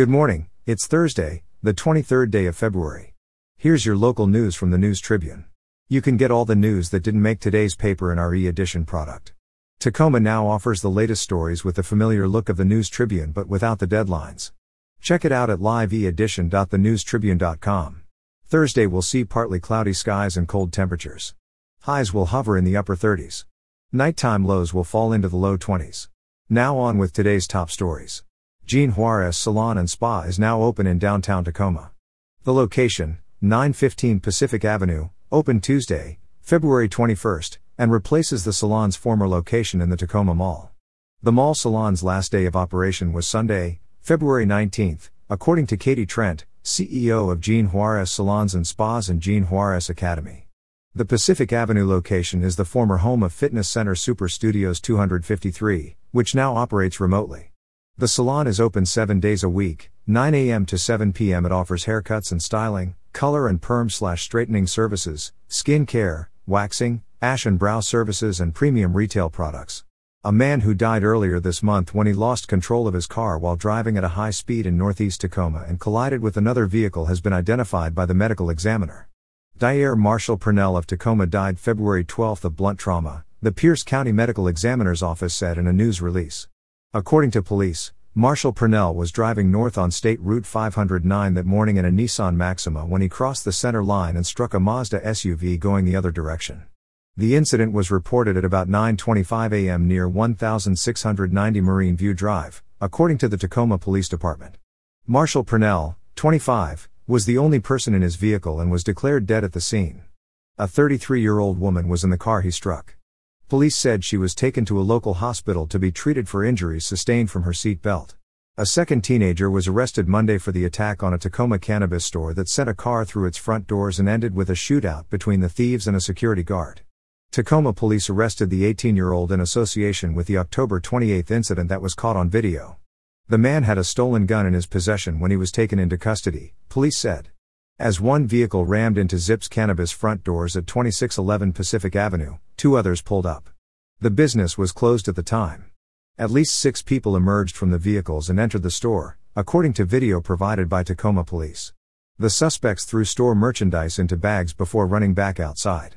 Good morning, it's Thursday, the 23rd day of February. Here's your local news from the News Tribune. You can get all the news that didn't make today's paper in our e edition product. Tacoma now offers the latest stories with the familiar look of the News Tribune but without the deadlines. Check it out at liveedition.thenewstribune.com. Thursday will see partly cloudy skies and cold temperatures. Highs will hover in the upper 30s. Nighttime lows will fall into the low 20s. Now on with today's top stories. Gene Juarez Salon and Spa is now open in downtown Tacoma. The location, 915 Pacific Avenue, opened Tuesday, February 21st, and replaces the salon's former location in the Tacoma Mall. The mall salon's last day of operation was Sunday, February 19th, according to Katie Trent, CEO of Gene Juarez Salons and Spas and Gene Juarez Academy. The Pacific Avenue location is the former home of Fitness Center Super Studios 253, which now operates remotely. The salon is open seven days a week, 9 a.m. to 7 p.m. It offers haircuts and styling, color and perm slash straightening services, skin care, waxing, ash and brow services, and premium retail products. A man who died earlier this month when he lost control of his car while driving at a high speed in northeast Tacoma and collided with another vehicle has been identified by the medical examiner. Dyer Marshall Purnell of Tacoma died February 12 of blunt trauma, the Pierce County Medical Examiner's Office said in a news release. According to police, Marshall Purnell was driving north on State Route 509 that morning in a Nissan Maxima when he crossed the center line and struck a Mazda SUV going the other direction. The incident was reported at about 9:25 a.m. near 1690 Marine View Drive, according to the Tacoma Police Department. Marshall Purnell, 25, was the only person in his vehicle and was declared dead at the scene. A 33-year-old woman was in the car he struck. Police said she was taken to a local hospital to be treated for injuries sustained from her seat belt. A second teenager was arrested Monday for the attack on a Tacoma cannabis store that sent a car through its front doors and ended with a shootout between the thieves and a security guard. Tacoma police arrested the 18 year old in association with the October 28 incident that was caught on video. The man had a stolen gun in his possession when he was taken into custody, police said. As one vehicle rammed into Zips Cannabis front doors at 2611 Pacific Avenue, two others pulled up. The business was closed at the time. At least six people emerged from the vehicles and entered the store, according to video provided by Tacoma police. The suspects threw store merchandise into bags before running back outside.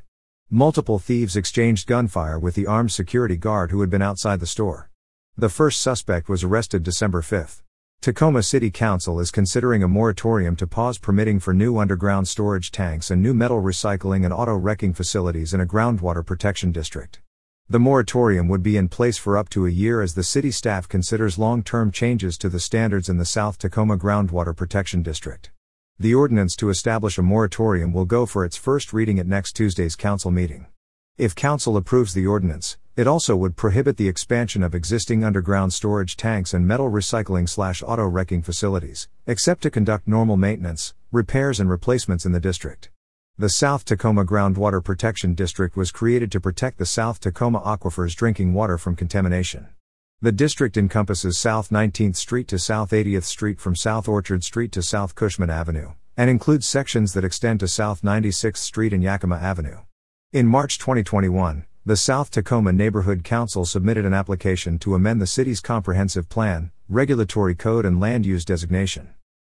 Multiple thieves exchanged gunfire with the armed security guard who had been outside the store. The first suspect was arrested December 5. Tacoma City Council is considering a moratorium to pause permitting for new underground storage tanks and new metal recycling and auto wrecking facilities in a groundwater protection district. The moratorium would be in place for up to a year as the city staff considers long term changes to the standards in the South Tacoma Groundwater Protection District. The ordinance to establish a moratorium will go for its first reading at next Tuesday's council meeting. If council approves the ordinance, it also would prohibit the expansion of existing underground storage tanks and metal recycling slash auto wrecking facilities, except to conduct normal maintenance, repairs, and replacements in the district. The South Tacoma Groundwater Protection District was created to protect the South Tacoma aquifers drinking water from contamination. The district encompasses South 19th Street to South 80th Street from South Orchard Street to South Cushman Avenue, and includes sections that extend to South 96th Street and Yakima Avenue. In March 2021, the South Tacoma Neighborhood Council submitted an application to amend the city's comprehensive plan, regulatory code, and land use designation.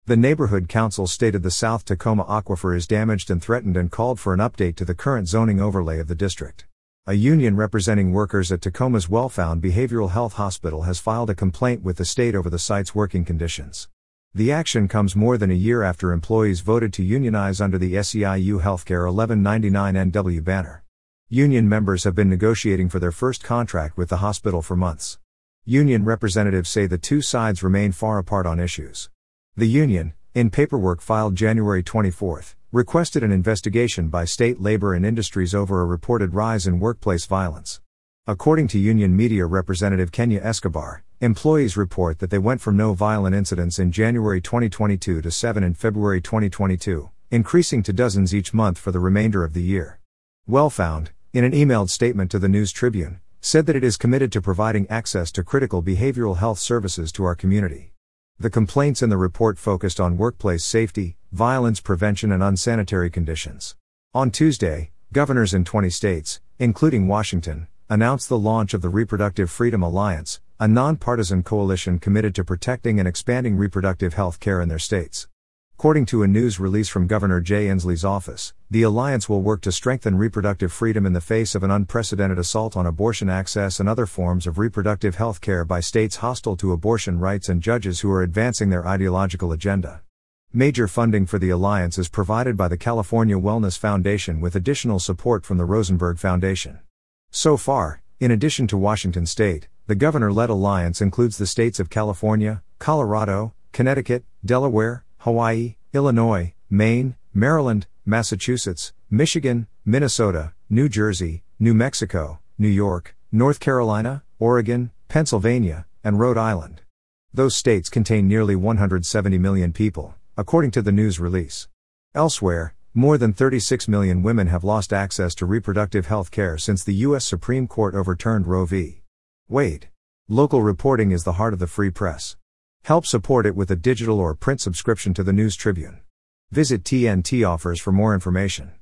The Neighborhood Council stated the South Tacoma aquifer is damaged and threatened and called for an update to the current zoning overlay of the district. A union representing workers at Tacoma's Wellfound Behavioral Health Hospital has filed a complaint with the state over the site's working conditions. The action comes more than a year after employees voted to unionize under the SEIU Healthcare 1199 NW banner. Union members have been negotiating for their first contract with the hospital for months. Union representatives say the two sides remain far apart on issues. The union, in paperwork filed January 24, requested an investigation by state labor and industries over a reported rise in workplace violence. According to union media representative Kenya Escobar, employees report that they went from no violent incidents in January 2022 to seven in February 2022, increasing to dozens each month for the remainder of the year. Wellfound, in an emailed statement to the News Tribune, said that it is committed to providing access to critical behavioral health services to our community. The complaints in the report focused on workplace safety, violence prevention, and unsanitary conditions. On Tuesday, governors in 20 states, including Washington, announced the launch of the Reproductive Freedom Alliance, a nonpartisan coalition committed to protecting and expanding reproductive health care in their states. According to a news release from Governor Jay Inslee's office, the alliance will work to strengthen reproductive freedom in the face of an unprecedented assault on abortion access and other forms of reproductive health care by states hostile to abortion rights and judges who are advancing their ideological agenda. Major funding for the alliance is provided by the California Wellness Foundation with additional support from the Rosenberg Foundation. So far, in addition to Washington state, the governor led alliance includes the states of California, Colorado, Connecticut, Delaware, Hawaii, Illinois, Maine, Maryland, Massachusetts, Michigan, Minnesota, New Jersey, New Mexico, New York, North Carolina, Oregon, Pennsylvania, and Rhode Island. Those states contain nearly 170 million people according to the news release. Elsewhere, more than 36 million women have lost access to reproductive health care since the U.S. Supreme Court overturned Roe v. Wade. Local reporting is the heart of the free press. Help support it with a digital or print subscription to the News Tribune. Visit TNT offers for more information.